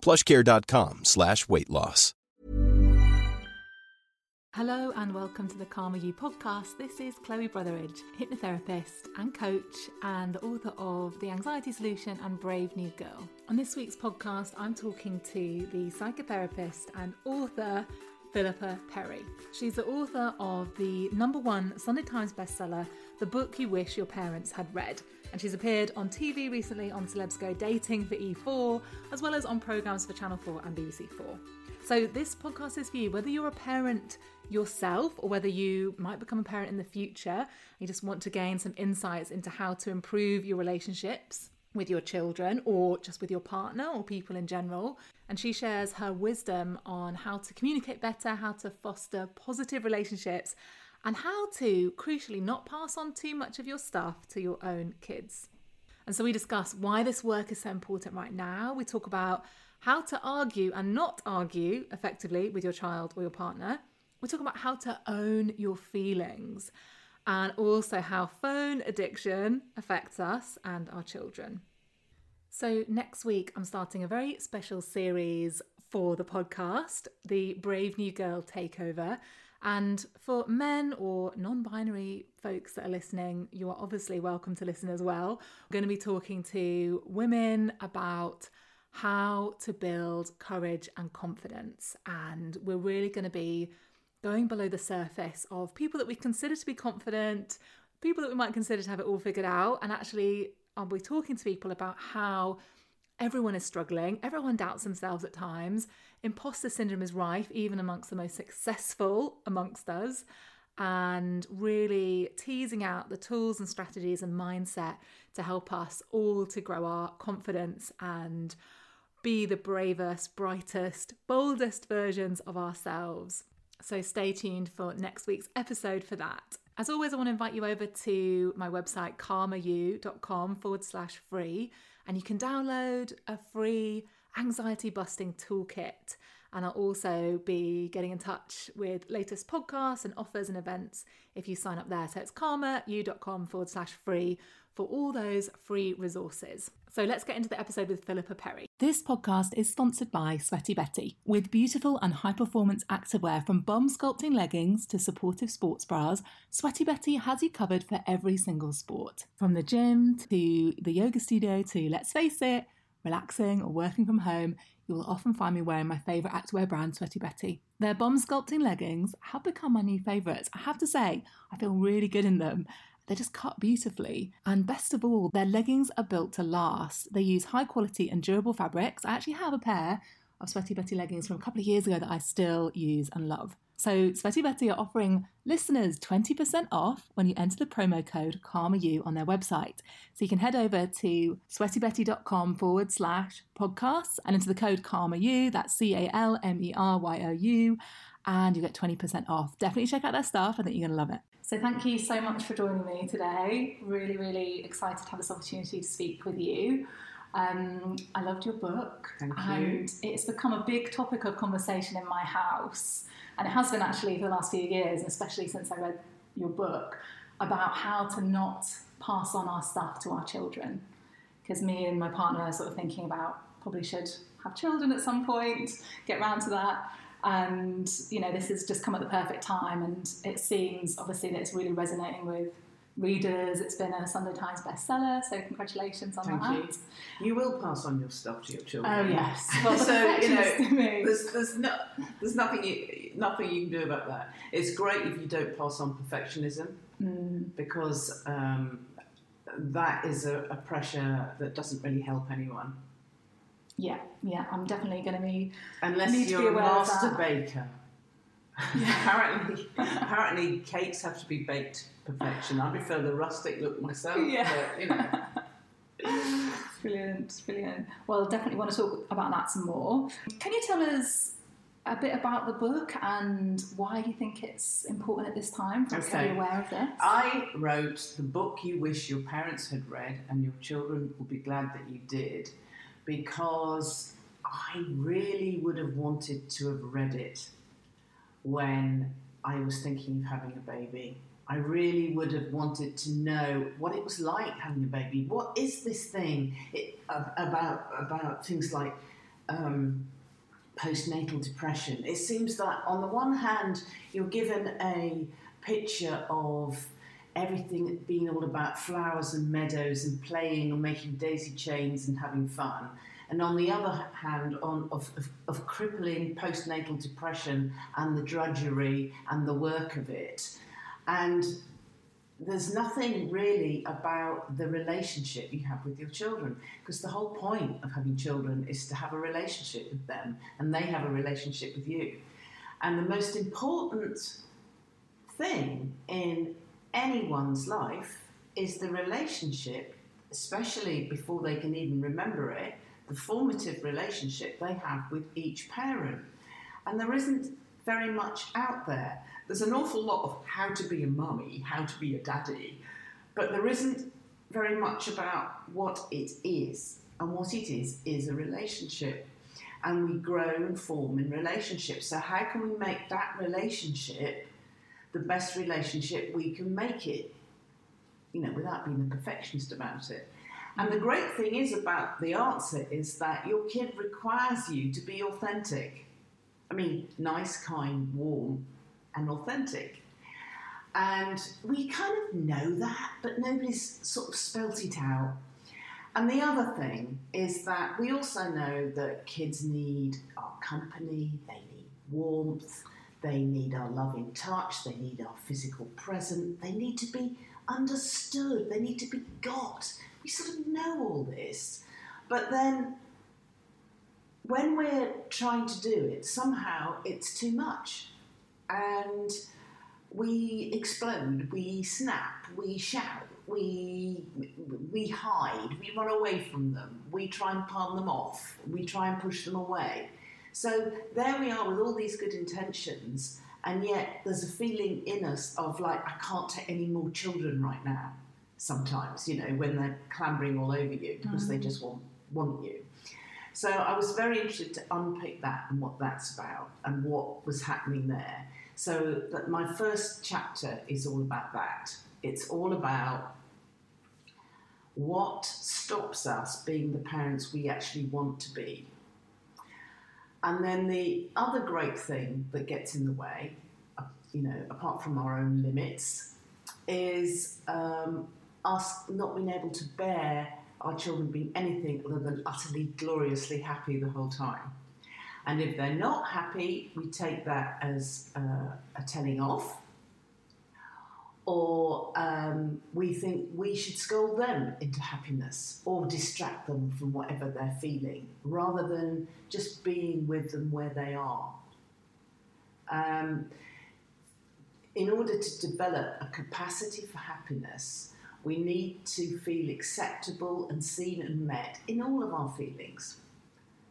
plushcare.com slash weight loss. Hello and welcome to the Calmer You podcast. This is Chloe Brotheridge, hypnotherapist and coach and the author of The Anxiety Solution and Brave New Girl. On this week's podcast, I'm talking to the psychotherapist and author Philippa Perry. She's the author of the number one Sunday Times bestseller, The Book You Wish Your Parents Had Read. And she's appeared on TV recently on Celebs Go Dating for E4, as well as on programmes for Channel 4 and BBC 4. So, this podcast is for you, whether you're a parent yourself or whether you might become a parent in the future, you just want to gain some insights into how to improve your relationships with your children or just with your partner or people in general. And she shares her wisdom on how to communicate better, how to foster positive relationships, and how to, crucially, not pass on too much of your stuff to your own kids. And so we discuss why this work is so important right now. We talk about how to argue and not argue effectively with your child or your partner. We talk about how to own your feelings and also how phone addiction affects us and our children. So, next week, I'm starting a very special series for the podcast, the Brave New Girl Takeover. And for men or non binary folks that are listening, you are obviously welcome to listen as well. We're going to be talking to women about how to build courage and confidence. And we're really going to be going below the surface of people that we consider to be confident, people that we might consider to have it all figured out, and actually I'll be talking to people about how everyone is struggling, everyone doubts themselves at times, imposter syndrome is rife even amongst the most successful amongst us, and really teasing out the tools and strategies and mindset to help us all to grow our confidence and be the bravest, brightest, boldest versions of ourselves. So stay tuned for next week's episode for that. As always, I want to invite you over to my website, calmeryou.com forward slash free, and you can download a free anxiety busting toolkit. And I'll also be getting in touch with latest podcasts and offers and events if you sign up there. So it's calmeryou.com forward slash free for all those free resources. So let's get into the episode with Philippa Perry. This podcast is sponsored by Sweaty Betty. With beautiful and high performance activewear from bomb sculpting leggings to supportive sports bras, Sweaty Betty has you covered for every single sport. From the gym to the yoga studio to, let's face it, relaxing or working from home, you will often find me wearing my favourite activewear brand, Sweaty Betty. Their bomb sculpting leggings have become my new favourites. I have to say, I feel really good in them they're just cut beautifully. And best of all, their leggings are built to last. They use high quality and durable fabrics. I actually have a pair of Sweaty Betty leggings from a couple of years ago that I still use and love. So, Sweaty Betty are offering listeners 20% off when you enter the promo code CalmerYou on their website. So, you can head over to sweatybetty.com forward slash podcasts and enter the code CalmerYou, that's C A L M E R Y O U, and you get 20% off. Definitely check out their stuff. I think you're going to love it. So thank you so much for joining me today. Really, really excited to have this opportunity to speak with you. Um, I loved your book, Thank and it's become a big topic of conversation in my house, and it has been actually for the last few years, especially since I read your book about how to not pass on our stuff to our children. Because me and my partner are sort of thinking about probably should have children at some point, get round to that and you know this has just come at the perfect time and it seems obviously that it's really resonating with readers. It's been a Sunday Times bestseller, so congratulations on Thank that. you. You will pass on your stuff to your children. Oh yes, well, so you know, there's there's no there's nothing you nothing you can do about that. It's great if you don't pass on perfectionism Mm. because um, that is a, a pressure that doesn't really help anyone Yeah, yeah, I'm definitely going to be. unless Need to be you're a master baker. apparently, apparently cakes have to be baked to perfection. I prefer the rustic look myself. Yeah. But, you know, Brilliant, brilliant. Well, definitely want to talk about that some more. Can you tell us a bit about the book and why you think it's important at this time for us to be aware of this? I wrote the book you wish your parents had read, and your children will be glad that you did, because I really would have wanted to have read it when I was thinking of having a baby. I really would have wanted to know what it was like having a baby. What is this thing it, about about things like um, postnatal depression? It seems that on the one hand you're given a picture of everything being all about flowers and meadows and playing and making daisy chains and having fun. And on the other hand, on of, of, of crippling postnatal depression and the drudgery and the work of it. And there's nothing really about the relationship you have with your children because the whole point of having children is to have a relationship with them and they have a relationship with you. And the most important thing in anyone's life is the relationship, especially before they can even remember it, the formative relationship they have with each parent. And there isn't very much out there. There's an awful lot of how to be a mummy, how to be a daddy, but there isn't very much about what it is. And what it is is a relationship. And we grow and form in relationships. So, how can we make that relationship the best relationship we can make it? You know, without being a perfectionist about it. And the great thing is about the answer is that your kid requires you to be authentic. I mean, nice, kind, warm, and authentic. And we kind of know that, but nobody's sort of spelt it out. And the other thing is that we also know that kids need our company, they need warmth, they need our loving touch, they need our physical presence, they need to be understood, they need to be got. We sort of know all this, but then when we're trying to do it, somehow it's too much. And we explode, we snap, we shout, we, we hide, we run away from them, we try and palm them off, we try and push them away. So there we are with all these good intentions, and yet there's a feeling in us of like, I can't take any more children right now. Sometimes, you know, when they're clambering all over you because they mm. just want, want you. So I was very interested to unpick that and what that's about and what was happening there. So that my first chapter is all about that. It's all about what stops us being the parents we actually want to be. And then the other great thing that gets in the way, uh, you know, apart from our own limits, is um, us not being able to bear our children being anything other than utterly gloriously happy the whole time. And if they're not happy, we take that as uh, a telling off, or um, we think we should scold them into happiness or distract them from whatever they're feeling, rather than just being with them where they are. Um, in order to develop a capacity for happiness, we need to feel acceptable and seen and met in all of our feelings.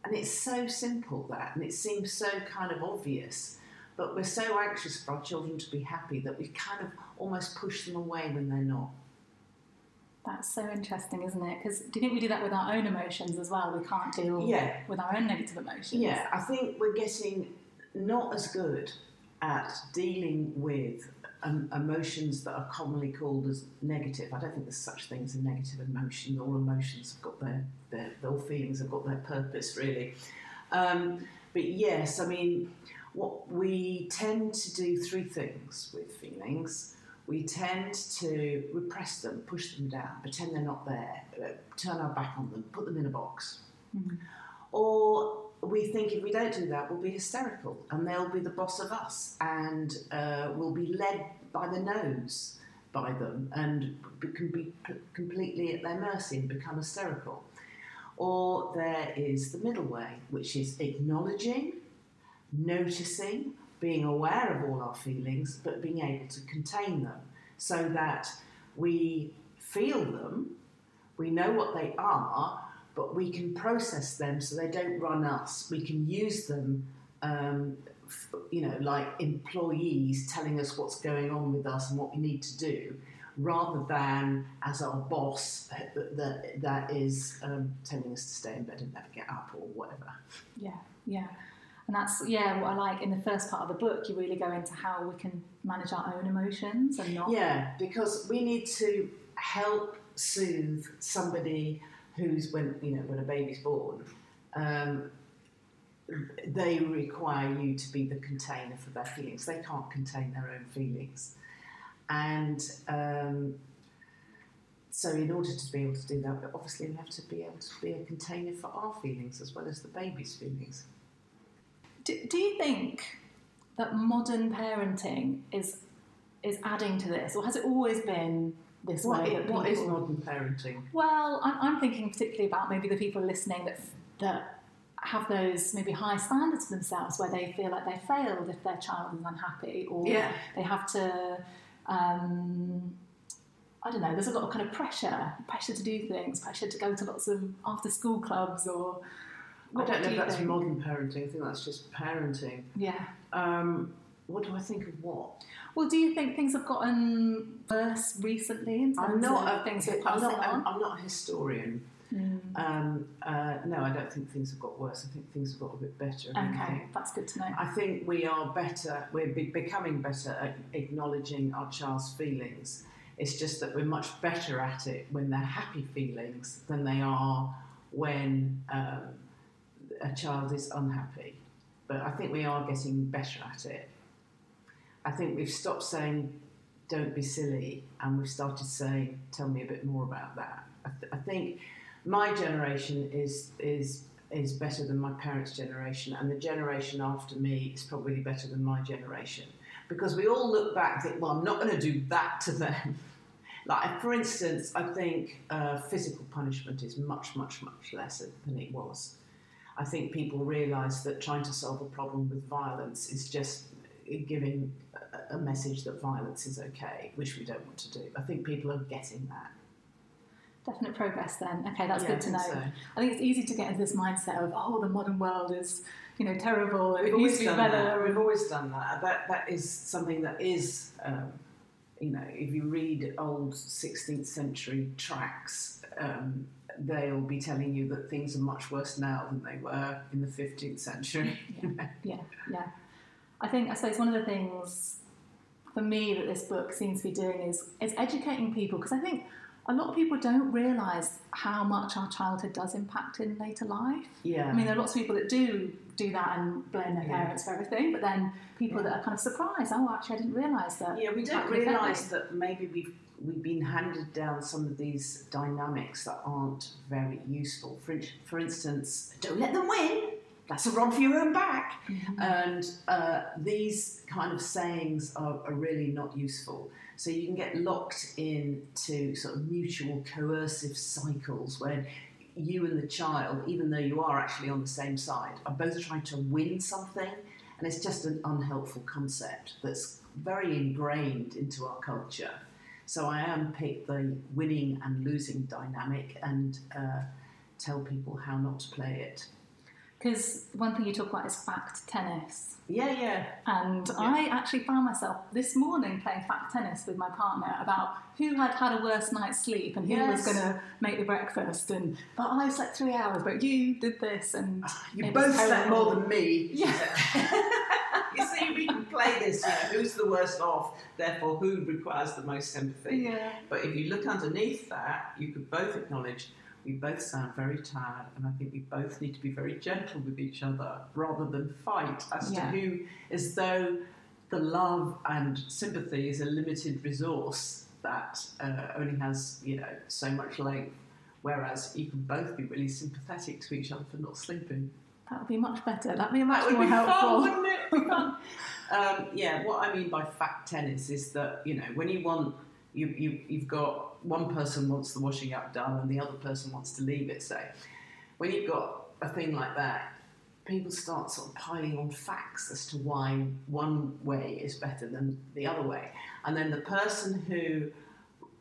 And it's so simple that, and it seems so kind of obvious, but we're so anxious for our children to be happy that we kind of almost push them away when they're not. That's so interesting, isn't it? Because do you think we do that with our own emotions as well? We can't deal Yeah. with our own negative emotions. Yeah, I think we're getting not as good at dealing with um, emotions that are commonly called as negative. I don't think there's such thing as a negative emotion. All emotions have got their, their all feelings have got their purpose, really. Um, but yes, I mean, what we tend to do three things with feelings. we tend to repress them, push them down, pretend they're not there, uh, turn our back on them, put them in a box. Or we think if we don't do that, we'll be hysterical and they'll be the boss of us and uh, we'll be led by the nose by them and be- can be completely at their mercy and become hysterical. Or there is the middle way, which is acknowledging, noticing, being aware of all our feelings, but being able to contain them so that we feel them, we know what they are, but we can process them so they don't run us. We can use them, um, you know, like employees telling us what's going on with us and what we need to do, rather than as our boss uh, that, that, that is um, telling us to stay in bed and never get up or whatever. Yeah, yeah. And that's, yeah, what I like in the first part of the book, you really go into how we can manage our own emotions and not. Yeah, because we need to help soothe somebody who's when you know when a baby's born. Um, they require you to be the container for their feelings. They can't contain their own feelings, and um, so in order to be able to do that, obviously we have to be able to be a container for our feelings as well as the baby's feelings. Do, do you think that modern parenting is is adding to this, or has it always been this What, way? what is modern parenting? Well, I'm, I'm thinking particularly about maybe the people listening that that have those maybe high standards for themselves, where they feel like they failed if their child is unhappy, or Yeah. they have to. Um, I don't know. There's a lot of kind of pressure, pressure to do things, pressure to go to lots of after-school clubs, or. I don't know do if that's think? modern parenting. I think that's just parenting. Yeah. Um, what do I think of what? Well, do you think things have gotten worse recently in terms I'm not. of A, things we're I'm not. on? I'm, I'm not a historian. Mm. Um, uh, no, I don't think things have got worse. I think things have got a bit better. Okay, that's good to know. I think we are better. We're be- becoming better at acknowledging our child's feelings. It's just that we're much better at it when they're happy feelings than they are when um, a child is unhappy. But I think we are getting better at it. I think we've stopped saying, don't be silly, and we've started saying, tell me a bit more about that. I, th- I think my generation is, is, is better than my parents' generation, and the generation after me is probably better than my generation. Because we all look back and think, well, I'm not going to do that to them. Like, for instance, I think uh, physical punishment is much, much, much less than it was. I think people realise that trying to solve a problem with violence is just giving a, message that violence is okay, which we don't want to do. I think people are getting that. Definite progress then. Okay, that's Yeah, good to know. so. I think it's easy to get into this mindset of, oh, the modern world is, you know, terrible. It We've used always to be done better. that. We've always done that. That that is something that is, um, you know, if you read old 16th century tracts, um, they'll be telling you that things are much worse now than they were in the 15th century. Yeah, yeah. I think I suppose one of the things for me that this book seems to be doing is is educating people because I think a lot of people don't realise how much our childhood does impact in later life. yeah. I mean, there are lots of people that do do that and blame their Yeah. parents for everything, but then people that are kind of surprised. Oh, actually, I didn't realise that. Yeah, we don't could affect me." realise that maybe we've we've been handed down some of these dynamics that aren't very useful. For, for instance, don't let them win. That's a rod for your own back. And uh, these kind of sayings are, are really not useful. So you can get locked into sort of mutual coercive cycles where you and the child, even though you are actually on the same side, are both trying to win something. And it's just an unhelpful concept that's very ingrained into our culture. So I unpick the winning and losing dynamic and uh, tell people how not to play it. Because one thing you talk about is fact tennis. Yeah, yeah. And I actually found myself this morning playing fact tennis with my partner about who had had a worse night's sleep and who was going to make the breakfast. And but I slept three hours, but you did this, and You both slept more than me. Yeah. you see, we can play this. You know, who's the worst off? Therefore, who requires the most sympathy? Yeah. But if you look underneath that, you could both acknowledge we both sound very tired, and I think we both need to be very gentle with each other rather than fight as Yeah. to who, as though the love and sympathy is a limited resource that uh, only has, you know, so much length. Whereas you can both be really sympathetic to each other for not sleeping. That would be much better. That'd be much That would more be helpful. fun, wouldn't it? Um, yeah, what I mean by fact tennis is that you know when you want you, you you've got one person wants the washing up done and the other person wants to leave it. So when you've got a thing like that, people start sort of piling on facts as to why one way is better than the other way, and then the person who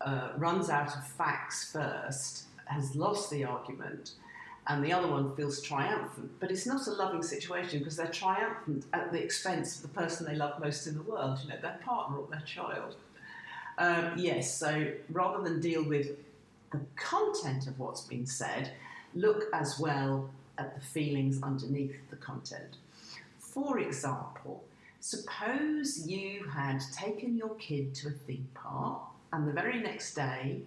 uh, runs out of facts first has lost the argument and the other one feels triumphant. But it's not a loving situation because they're triumphant at the expense of the person they love most in the world, you know, their partner or their child. Um, yes, so rather than deal with the content of what's been said, look as well at the feelings underneath the content. For example, suppose you had taken your kid to a theme park and the very next day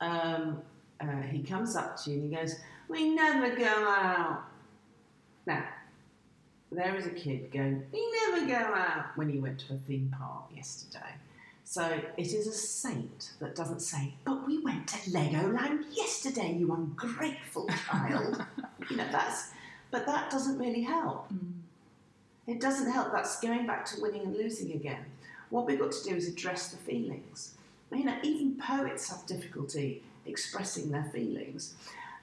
um, uh, he comes up to you and he goes, We never go out. Now, there is a kid going, We never go out when he went to a theme park yesterday. So it is a saint that doesn't say, But we went to Legoland yesterday, you ungrateful child. you know, that's, but that doesn't really help. Mm. It doesn't help. That's going back to winning and losing again. What we've got to do is address the feelings. You know, even poets have difficulty expressing their feelings.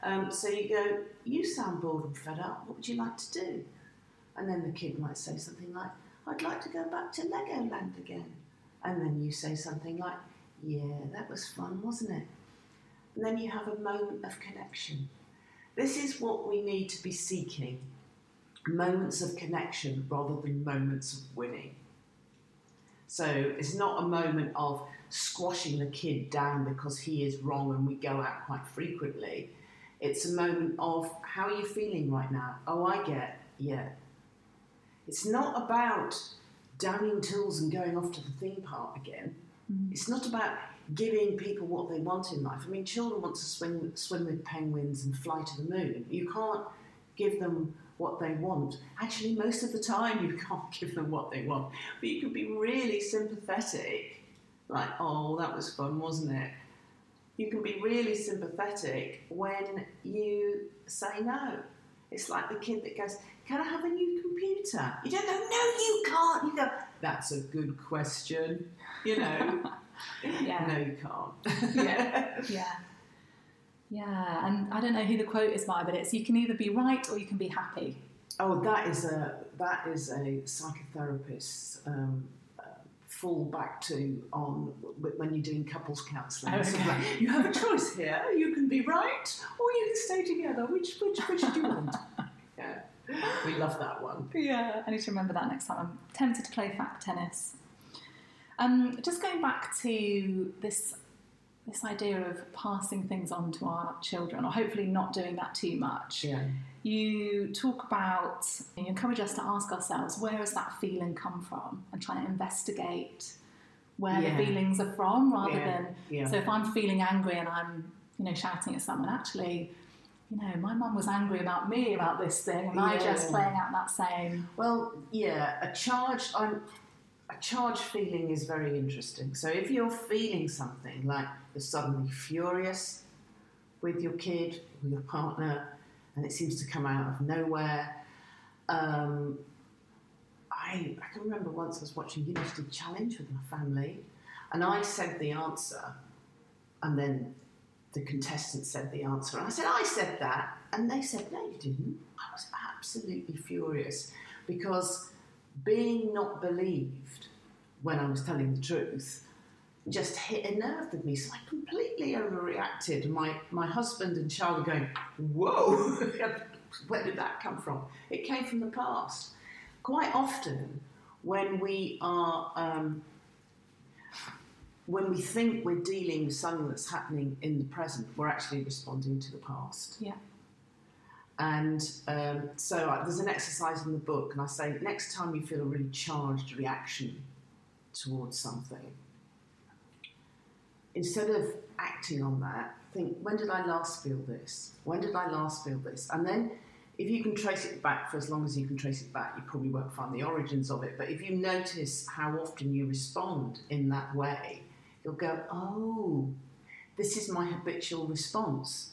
Um, so you go, you sound bored and fed up. What would you like to do? And then the kid might say something like, I'd like to go back to Legoland again. And then you say something like, Yeah, that was fun, wasn't it? And then you have a moment of connection. This is what we need to be seeking moments of connection rather than moments of winning. So it's not a moment of squashing the kid down because he is wrong and we go out quite frequently. It's a moment of how are you feeling right now? Oh, I get, yeah. It's not about downing tools and going off to the theme park again. Mm-hmm. It's not about giving people what they want in life. I mean, children want to swim, swim with penguins and fly to the moon. You can't give them what they want. Actually, most of the time, you can't give them what they want. But you can be really sympathetic, like, oh, that was fun, wasn't it? You can be really sympathetic when you say no. It's like the kid that goes, Can I have a new computer? You don't go, No, you can't. You go, That's a good question. You know, Yeah. no, you can't. Yeah. Yeah. Yeah, and I don't know who the quote is by, but it's you can either be right or you can be happy. Oh, that is a that is a psychotherapist's um, fall back to on when you're doing couples counselling. It's sort of like, you have a choice here. You can be right, or you can stay together. Which which which do you want? yeah, we love that one. Yeah, I need to remember that next time. I'm tempted to play fact tennis. Um, just going back to this this idea of passing things on to our children, or hopefully not doing that too much. Yeah. You talk about, you encourage us to ask ourselves, where has that feeling come from? And try to investigate where Yeah. the feelings are from rather Yeah, than, yeah. so if I'm feeling angry and I'm, you know, shouting at someone, actually, you know, my mum was angry about me about this thing, and I just playing out that same Well, yeah, a charged I'm a charged feeling is very interesting. So if you're feeling something like you're suddenly furious with your kid or your partner, and it seems to come out of nowhere. Um, I, I can remember once I was watching University Challenge with my family, and I said the answer, and then the contestant said the answer, and I said, I said that, and they said, No, you didn't. I was absolutely furious because being not believed when I was telling the truth just hit a nerve with me. So I completely overreacted. My my husband and child are going, Whoa, where did that come from? It came from the past. Quite often, when we are um, when we think we're dealing with something that's happening in the present, we're actually responding to the past. Yeah. And um, so uh, there's an exercise in the book, and I say next time you feel a really charged reaction towards something, instead of acting on that, think when did I last feel this? When did I last feel this? And then if you can trace it back for as long as you can trace it back, you probably won't find the origins of it. But if you notice how often you respond in that way, you'll go, oh, this is my habitual response.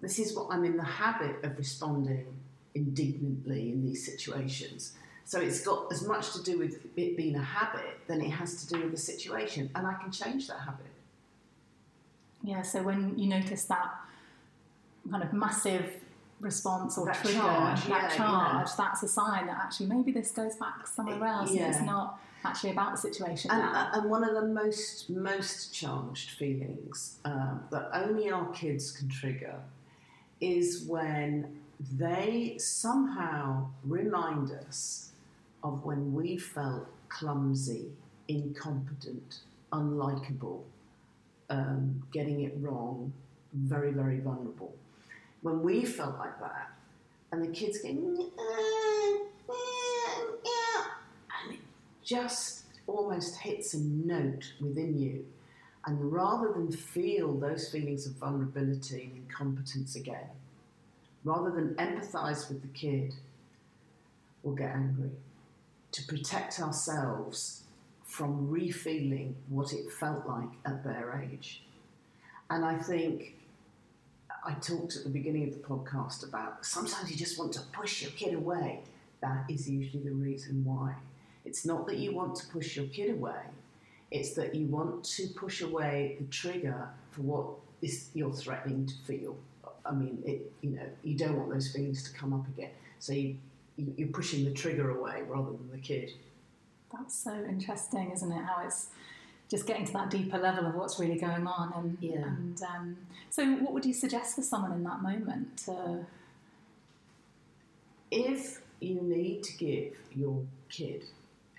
This is what I'm in the habit of responding indignantly in these situations. So it's got as much to do with it being a habit than it has to do with the situation. And I can change that habit. Yeah, so when you notice that kind of massive response or That trigger, charge, that yeah, charge, yeah. that's a sign that actually maybe this goes back somewhere else and it's not actually about the situation And, now. and one of the most most charged feelings um, that only our kids can trigger is when they somehow remind us of when we felt clumsy, incompetent, unlikable, um, getting it wrong, very very vulnerable. When we felt like that, and the kids go, "Mm, mm, yeah," and it just almost hits a note within you. And rather than feel those feelings of vulnerability and incompetence again, rather than empathize with the kid, we'll get angry to protect ourselves from refeeling what it felt like at their age. And I think I talked at the beginning of the podcast about sometimes you just want to push your kid away. That is usually the reason why. It's not that you want to push your kid away, it's that you want to push away the trigger for what is you're threatening to feel. I mean, it, you know, you don't want those feelings to come up again. So you, you, you're pushing the trigger away rather than the kid. That's so interesting, isn't it? How it's just getting to that deeper level of what's really going on. And, Yeah. and um, so, what would you suggest for someone in that moment? To, if you need to give your kid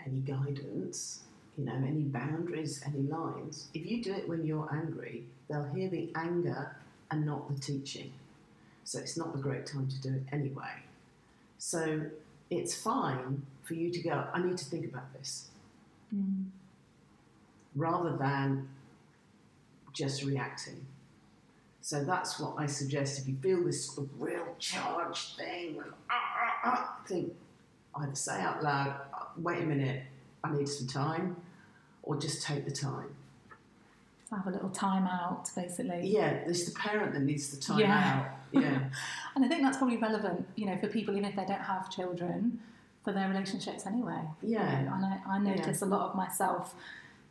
any guidance, you know, any boundaries, any lines, if you do it when you're angry, they'll hear the anger and not the teaching. So it's not a great time to do it anyway. So it's fine for you to go, I need to think about this, rather than just reacting. So that's what I suggest. If you feel this sort of real charged thing, ah, ah, ah, think either say out loud, "Uh, wait a minute, I need some time, or just take the time. have a little time out, basically. Yeah, it's the parent that needs the time Yeah. out. Yeah. And I think that's probably relevant, you know, for people even if they don't have children, for their relationships anyway. Yeah. You know, and I, I notice a lot of myself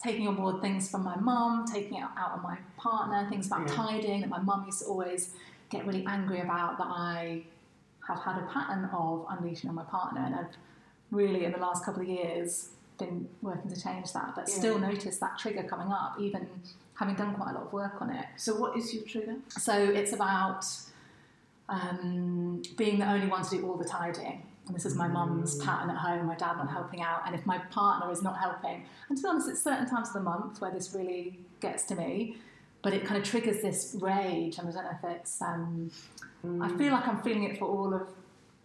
taking on board things from my mum, taking it out on my partner, things about Yeah. tidying that my mum used to always get really angry about that I have had a pattern of unleashing on my partner. And I've really, in the last couple of years, been working to change that, but Yeah. still notice that trigger coming up, even having done quite a lot of work on it. So what is your trigger? So it's about um, being the only one to do all the tidying. And this is my mum's pattern at home, my dad not helping out. And if my partner is not helping, and to be honest, it's certain times of the month where this really gets to me, but it kind of triggers this rage. And I don't know if it's, um, I feel like I'm feeling it for all of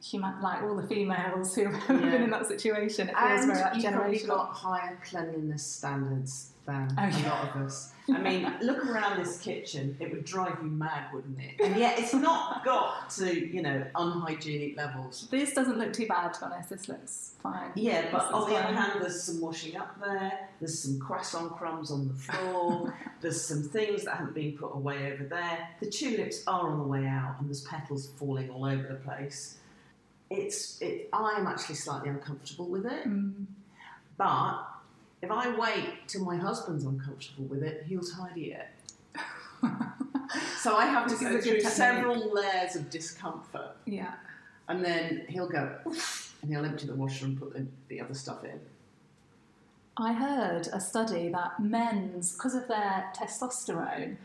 human, like all the females who have Yeah. been in that situation. It feels And very like, you've probably got higher cleanliness standards than Oh, a lot of us. I mean, look around this kitchen; it would drive you mad, wouldn't it? And yet, it's not got to you know unhygienic levels. This doesn't look too bad, to be honest. This looks fine. Yeah, but on the other hand, there's some washing up there. There's some croissant crumbs on the floor. there's some things that haven't been put away over there. The tulips are on the way out, and there's petals falling all over the place. It's. It, I'm actually slightly uncomfortable with it, Mm. but if I wait till my husband's uncomfortable with it, he'll tidy it. so I have to go through several layers of discomfort, Yeah. and then he'll go, and he'll empty the washer and put the, the other stuff in. I heard a study that men's, because of their testosterone,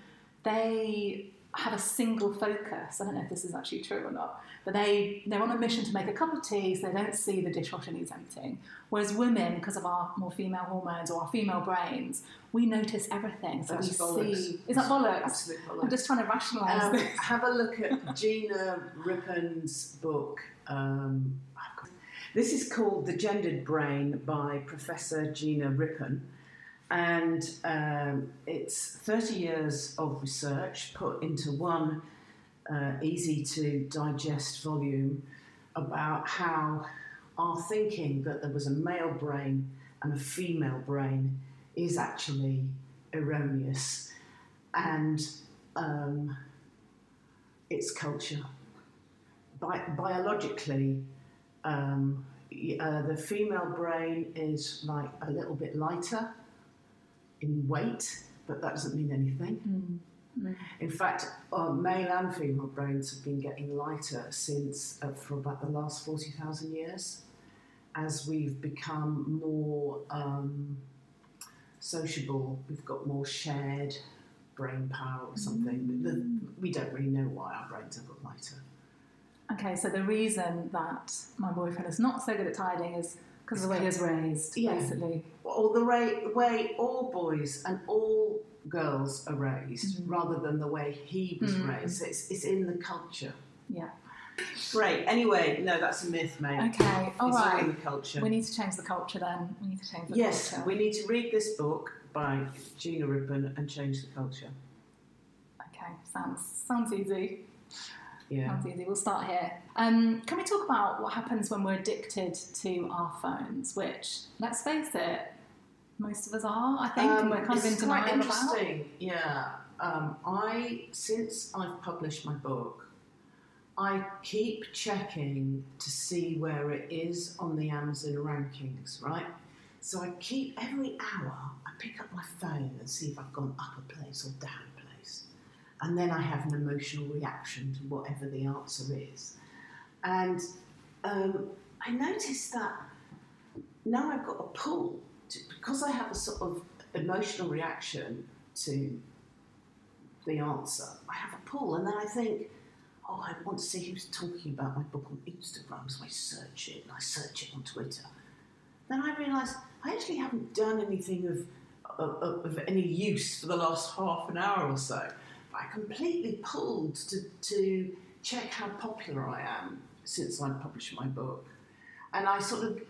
they have a single focus. I don't know if this is actually true or not, but they, they're on a mission to make a cup of tea so they don't see the dishwasher needs emptying. Whereas women, because of our more female hormones or our female brains, we notice everything. So That's we bollocks. see. Is that bollocks? Absolute bollocks. I'm just trying to rationalise Um, this. have a look at Gina Rippon's book. Um, this is called The Gendered Brain by Professor Gina Rippon. And um, it's 30 years of research put into one uh, easy to digest volume about how our thinking that there was a male brain and a female brain is actually erroneous and um, it's culture. Bi- biologically, um, uh, the female brain is like a little bit lighter in weight, but that doesn't mean anything. Mm. In fact, uh, male and female brains have been getting lighter since uh, for about the last 40,000 years as we've become more um, sociable, we've got more shared brain power or something. Mm. We don't really know why our brains have got lighter. Okay, so the reason that my boyfriend is not so good at tidying is because the way he was raised, yeah. basically. Or the way, way all boys and all girls are raised, mm-hmm. rather than the way he was mm-hmm. raised. It's, it's in the culture. Yeah. Great. Anyway, no, that's a myth, mate. Okay, all it's right. in the culture. We need to change the culture then. We need to change the yes, culture. Yes, we need to read this book by Gina Rippon and change the culture. Okay, sounds sounds easy. Yeah. Easy. We'll start here. Um, can we talk about what happens when we're addicted to our phones? Which, let's face it, most of us are. I think, um, and we're kind of in denial quite interesting. About. Yeah. Um, I since I've published my book, I keep checking to see where it is on the Amazon rankings. Right. So I keep every hour. I pick up my phone and see if I've gone up a place or down and then I have an emotional reaction to whatever the answer is. And um, I noticed that now I've got a pull to, because I have a sort of emotional reaction to the answer. I have a pull, and then I think, oh, I want to see who's talking about my book on Instagram, so I search it and I search it on Twitter. Then I realise I actually haven't done anything of, of, of any use for the last half an hour or so. I completely pulled to, to check how popular I am since I published my book. And I sort of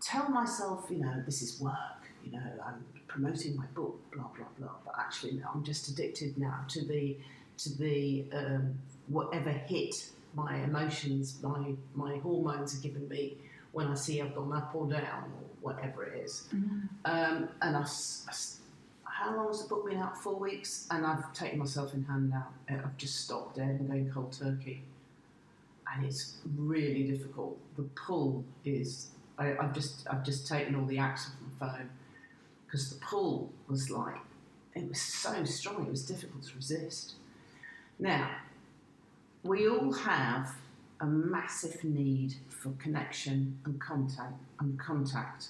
tell myself, you know, this is work, you know, I'm promoting my book, blah, blah, blah. But actually, no, I'm just addicted now to the, to the um, whatever hit my emotions, my, my hormones are giving me when I see I've gone up or down or whatever it is. Mm-hmm. Um, and I, I how long has the book been out? Four weeks, and I've taken myself in hand now. Uh, I've just stopped dead and going cold turkey, and it's really difficult. The pull is I, have just I've just taken all the apps off my phone because the pull was like it was so strong. It was difficult to resist. Now, we all have a massive need for connection and contact and contact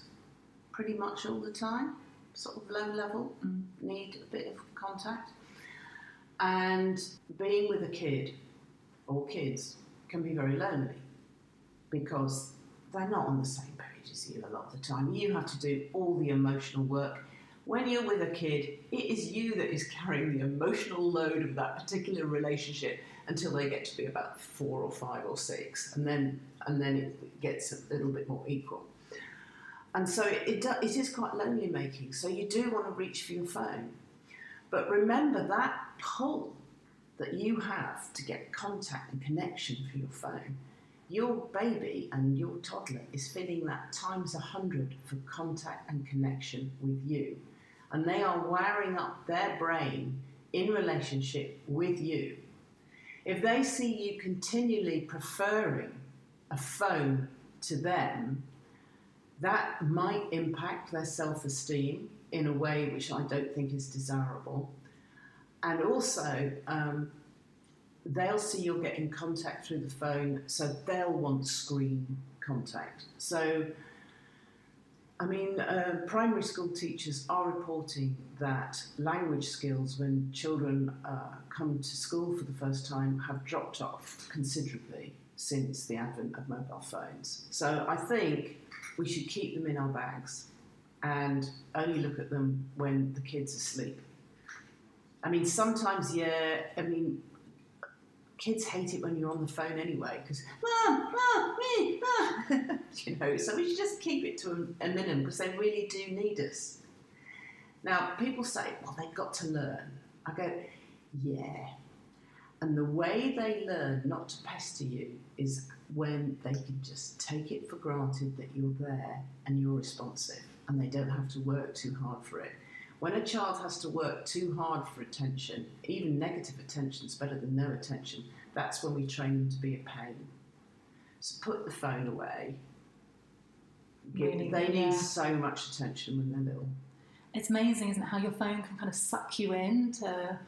pretty much all the time sort of low level, mm. need a bit of contact. And being with a kid or kids can be very lonely because they're not on the same page as you a lot of the time. You have to do all the emotional work. When you're with a kid, it is you that is carrying the emotional load of that particular relationship until they get to be about four or five or six, and then and then it gets a little bit more equal and so it, it, is quite lonely making. So you do want to reach for your phone. But remember that pull that you have to get contact and connection for your phone. Your baby and your toddler is feeling that times a hundred for contact and connection with you. And they are wiring up their brain in relationship with you. If they see you continually preferring a phone to them, that might impact their self esteem in a way which I don't think is desirable. And also, um, they'll see you're getting contact through the phone, so they'll want screen contact. So, I mean, uh, primary school teachers are reporting that language skills when children uh, come to school for the first time have dropped off considerably since the advent of mobile phones. So I think we should keep them in our bags and only look at them when the kids are asleep. I mean, sometimes, yeah, I mean, kids hate it when you're on the phone anyway because, ah, ah, me, ah. you know, so we should just keep it to a, a minimum because they really do need us. Now, people say, well, they've got to learn. I go, yeah. And the way they learn not to pester you is when they can just take it for granted that you're there and you're responsive and they don't have to work too hard for it. When a child has to work too hard for attention, even negative attention is better than no attention, that's when we train them to be a pain. So put the phone away. Really, they need yeah. so much attention when they're little. It's amazing, isn't it, how your phone can kind of suck you into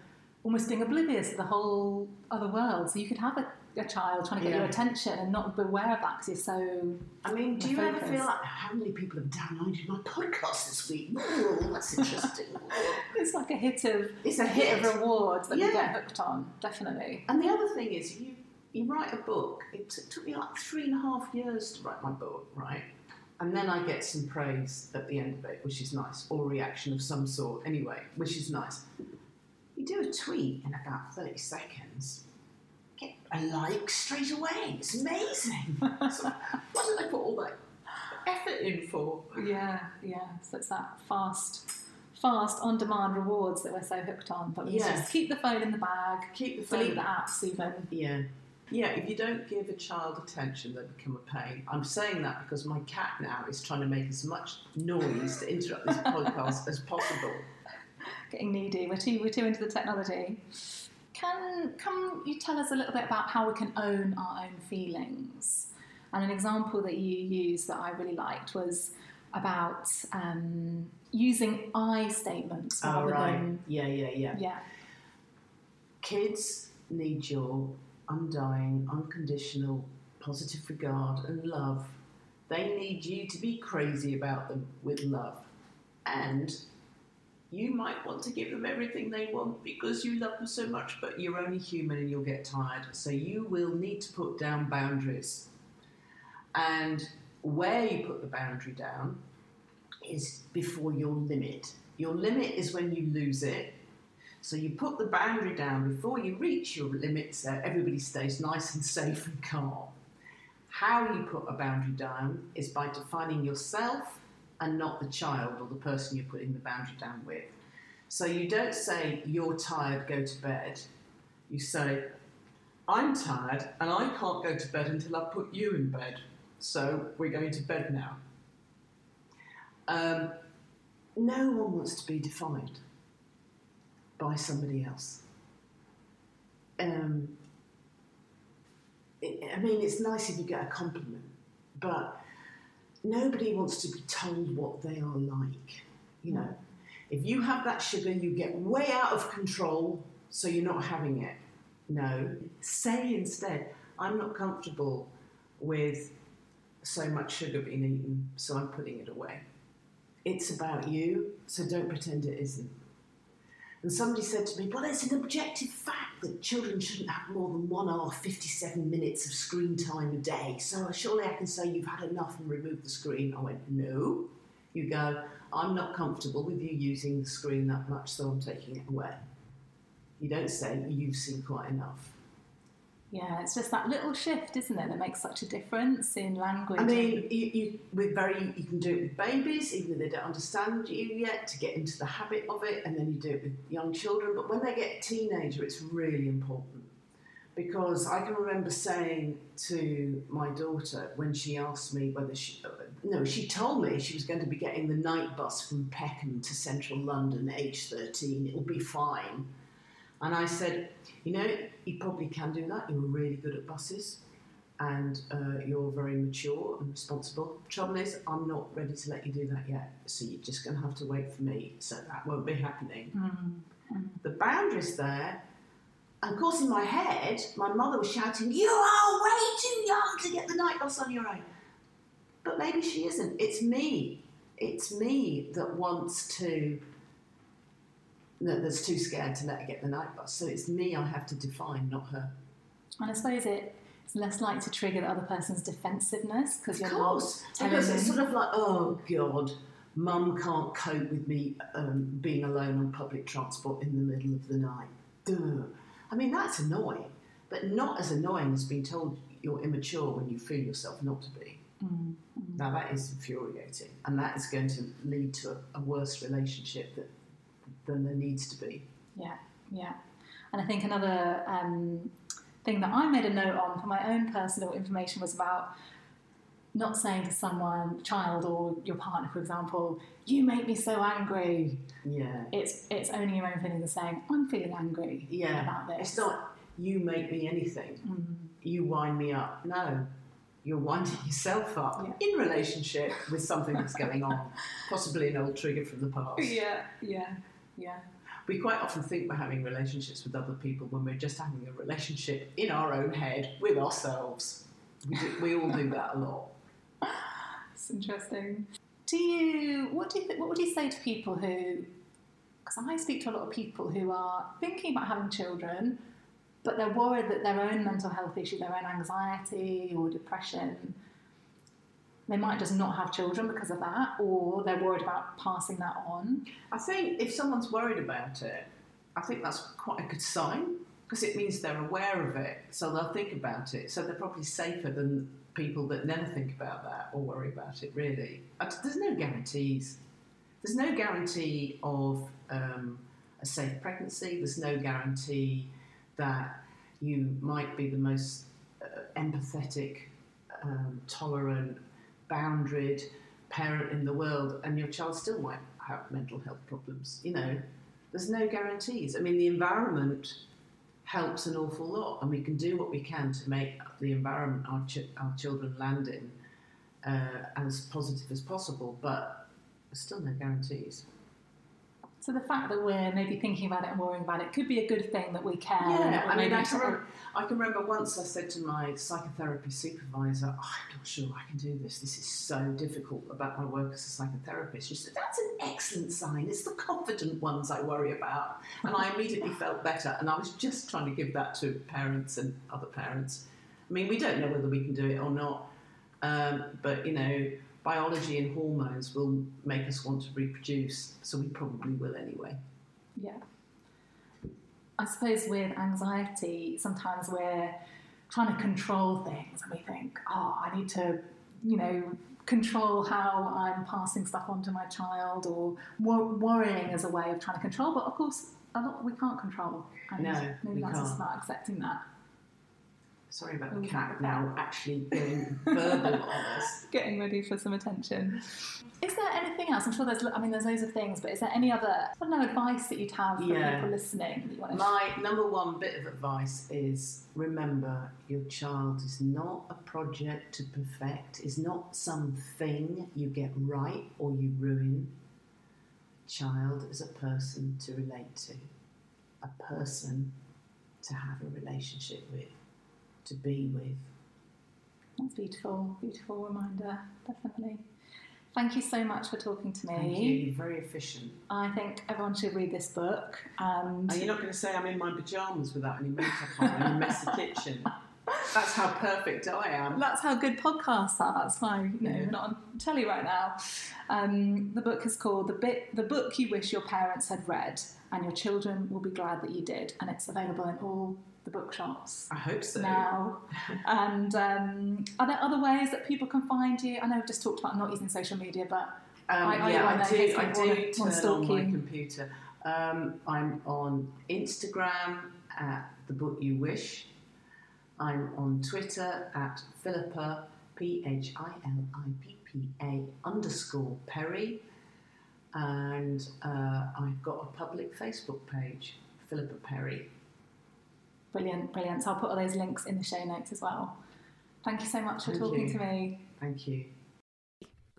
almost being oblivious to the whole other world. So you could have a, a child trying to get Yeah. your attention and not be aware of that because you're so. I mean, do you ever feel like how many people have downloaded my podcast this week? Ooh, that's interesting. It's like a hit of It's a hit hit. of rewards that you get hooked on. Definitely. And the other thing is, you you write a book. It t- took me like three and a half years to write my book, right? And then I get some praise at the end of it, which is nice, or reaction of some sort, anyway, which is nice. You do a tweet in about 30 seconds, a like straight away. It's amazing. so, what did I put all that effort in for? Yeah, yeah. So it's that fast, fast on-demand rewards that we're so hooked on. But we Yes. just keep the phone in the bag, Keep the phone. delete phone the apps even. Yeah. Yeah, if you don't give a child attention, they become a pain. I'm saying that because my cat now is trying to make as much noise to interrupt this podcast as possible. Getting needy. We're too we're too into the technology. Can can you tell us a little bit about how we can own our own feelings? And an example that you used that I really liked was about um, using I statements rather right. than Yeah, yeah, yeah. yeah. Kids need your undying, unconditional, positive regard and love. They need you to be crazy about them with love. And you might want to give them everything they want because you love them so much, but you're only human and you'll get tired. So you will need to put down boundaries. And where you put the boundary down is before your limit. Your limit is when you lose it. So you put the boundary down before you reach your limit so everybody stays nice and safe and calm. How you put a boundary down is by defining yourself and not the child or the person you're putting the boundary down with. So you don't say, You're tired, go to bed. You say, I'm tired and I can't go to bed until I put you in bed. So we're going to bed now. Um, no one wants to be defined by somebody else. Um, I mean, it's nice if you get a compliment, but nobody wants to be told what they are like. You know, if you have that sugar, you get way out of control, so you're not having it. No, say instead, I'm not comfortable with so much sugar being eaten, so I'm putting it away. It's about you, so don't pretend it isn't. And somebody said to me, Well, it's an objective fact that children shouldn't have more than one hour, 57 minutes of screen time a day. So surely I can say you've had enough and remove the screen. I went, No. You go, I'm not comfortable with you using the screen that much, so I'm taking it away. You don't say, You've seen quite enough. Yeah, it's just that little shift, isn't it, that makes such a difference in language. I mean, you, you with very you can do it with babies, even though they don't understand you yet, to get into the habit of it, and then you do it with young children. But when they get teenager, it's really important because I can remember saying to my daughter when she asked me whether she no, she told me she was going to be getting the night bus from Peckham to central London, age thirteen. It'll be fine. And I said, you know, you probably can do that. You're really good at buses and uh, you're very mature and responsible. Trouble is, I'm not ready to let you do that yet. So you're just going to have to wait for me. So that won't be happening. The boundary's there. And of course, in my head, my mother was shouting, You are way too young to get the night bus on your own. But maybe she isn't. It's me. It's me that wants to that's too scared to let her get the night bus. So it's me I have to define, not her. and I suppose it, it's less likely to trigger the other person's defensiveness because you're Of course, not because it's sort of like, oh God, mum can't cope with me um, being alone on public transport in the middle of the night. Duh. I mean, that's annoying, but not as annoying as being told you're immature when you feel yourself not to be. Mm, Now that is infuriating, and that is going to lead to a, a worse relationship that, than there needs to be. Yeah, yeah. And I think another um, thing that I made a note on for my own personal information was about not saying to someone, child or your partner, for example, "You make me so angry." Yeah. It's it's only your own feelings and saying, "I'm feeling angry Yeah. about this." It's not you make me anything. You wind me up. No. You're winding yourself up Yeah. in relationship with something that's going on, possibly an old trigger from the past. Yeah, yeah, yeah. We quite often think we're having relationships with other people when we're just having a relationship in our own head with ourselves. We, do, we all do that a lot. It's interesting. Do you what do you th- what would you say to people who? Because I speak to a lot of people who are thinking about having children, but they're worried that their own mental health issue, their own anxiety or depression, they might just not have children because of that, or they're worried about passing that on. I think if someone's worried about it, I think that's quite a good sign because it means they're aware of it, so they'll think about it. So they're probably safer than people that never think about that or worry about it. Really, there's no guarantees. There's no guarantee of um, a safe pregnancy. There's no guarantee that you might be the most uh, empathetic, um, tolerant, boundaried parent in the world, and your child still might have mental health problems. You know, there's no guarantees. I mean, the environment helps an awful lot, and we can do what we can to make the environment our, ch- our children land in uh, as positive as possible, but there's still no guarantees. So the fact that we're maybe thinking about it and worrying about it could be a good thing that we care. Yeah, I mean, I can, remember, I can remember once I said to my psychotherapy supervisor, oh, I'm not sure I can do this. This is so difficult about my work as a psychotherapist. She said, That's an excellent sign. It's the confident ones I worry about. And I immediately felt better. And I was just trying to give that to parents and other parents. I mean, we don't know whether we can do it or not. Um, but, you know, biology and hormones will make us want to reproduce. So we probably will anyway. Yeah. I suppose with anxiety, sometimes we're trying to control things and we think, oh, I need to, you know, control how I'm passing stuff on to my child or wor- worrying as a way of trying to control. But of course, a lot we can't control. And No, maybe we that's just can't. about accepting that. Sorry about the cat now actually going verbal on us. Getting ready for some attention. Is there anything else? I'm sure there's, I mean, there's loads of things, but is there any other, I don't know, advice that you'd have for Yeah. people listening that you want to My number one bit of advice is remember your child is not a project to perfect, is not something you get right or you ruin. Child is a person to relate to, a person to have a relationship with, to be with. That's beautiful, beautiful reminder, definitely. Thank you so much for talking to me. Thank you. You're very efficient. I think everyone should read this book and And you're not going to say I'm in my pajamas without any makeup on in a messy kitchen. That's how perfect I am. that's how good podcasts are. That's why you know Yeah. we're not on telly right now. Um, the book is called the bit the book you wish your parents had read, and your children will be glad that you did. And it's available in all the bookshops I hope so. now. and um, are there other ways that people can find you? I know we've just talked about not using social media, but Um, I- I yeah, I that do. I do turn stalk on my computer. Um, I'm on Instagram at the book you wish. I'm on Twitter at Philippa P H I L I P P A underscore Perry, and uh, I've got a public Facebook page, Philippa Perry. Brilliant, brilliant. So I'll put all those links in the show notes as well. Thank you so much for Thank talking you. to me. Thank you.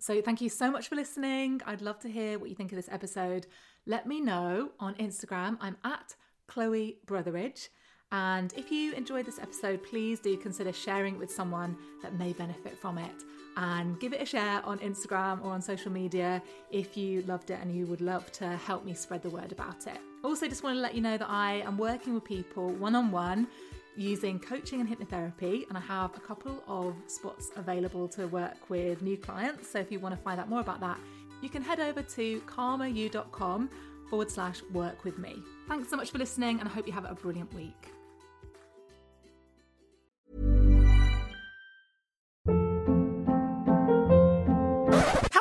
So, thank you so much for listening. I'd love to hear what you think of this episode. Let me know on Instagram. I'm at Chloe Brotheridge. And if you enjoyed this episode, please do consider sharing it with someone that may benefit from it. And give it a share on Instagram or on social media if you loved it and you would love to help me spread the word about it. Also, just want to let you know that I am working with people one on one using coaching and hypnotherapy, and I have a couple of spots available to work with new clients. So if you want to find out more about that, you can head over to calmer-you.com forward slash work with me. Thanks so much for listening, and I hope you have a brilliant week.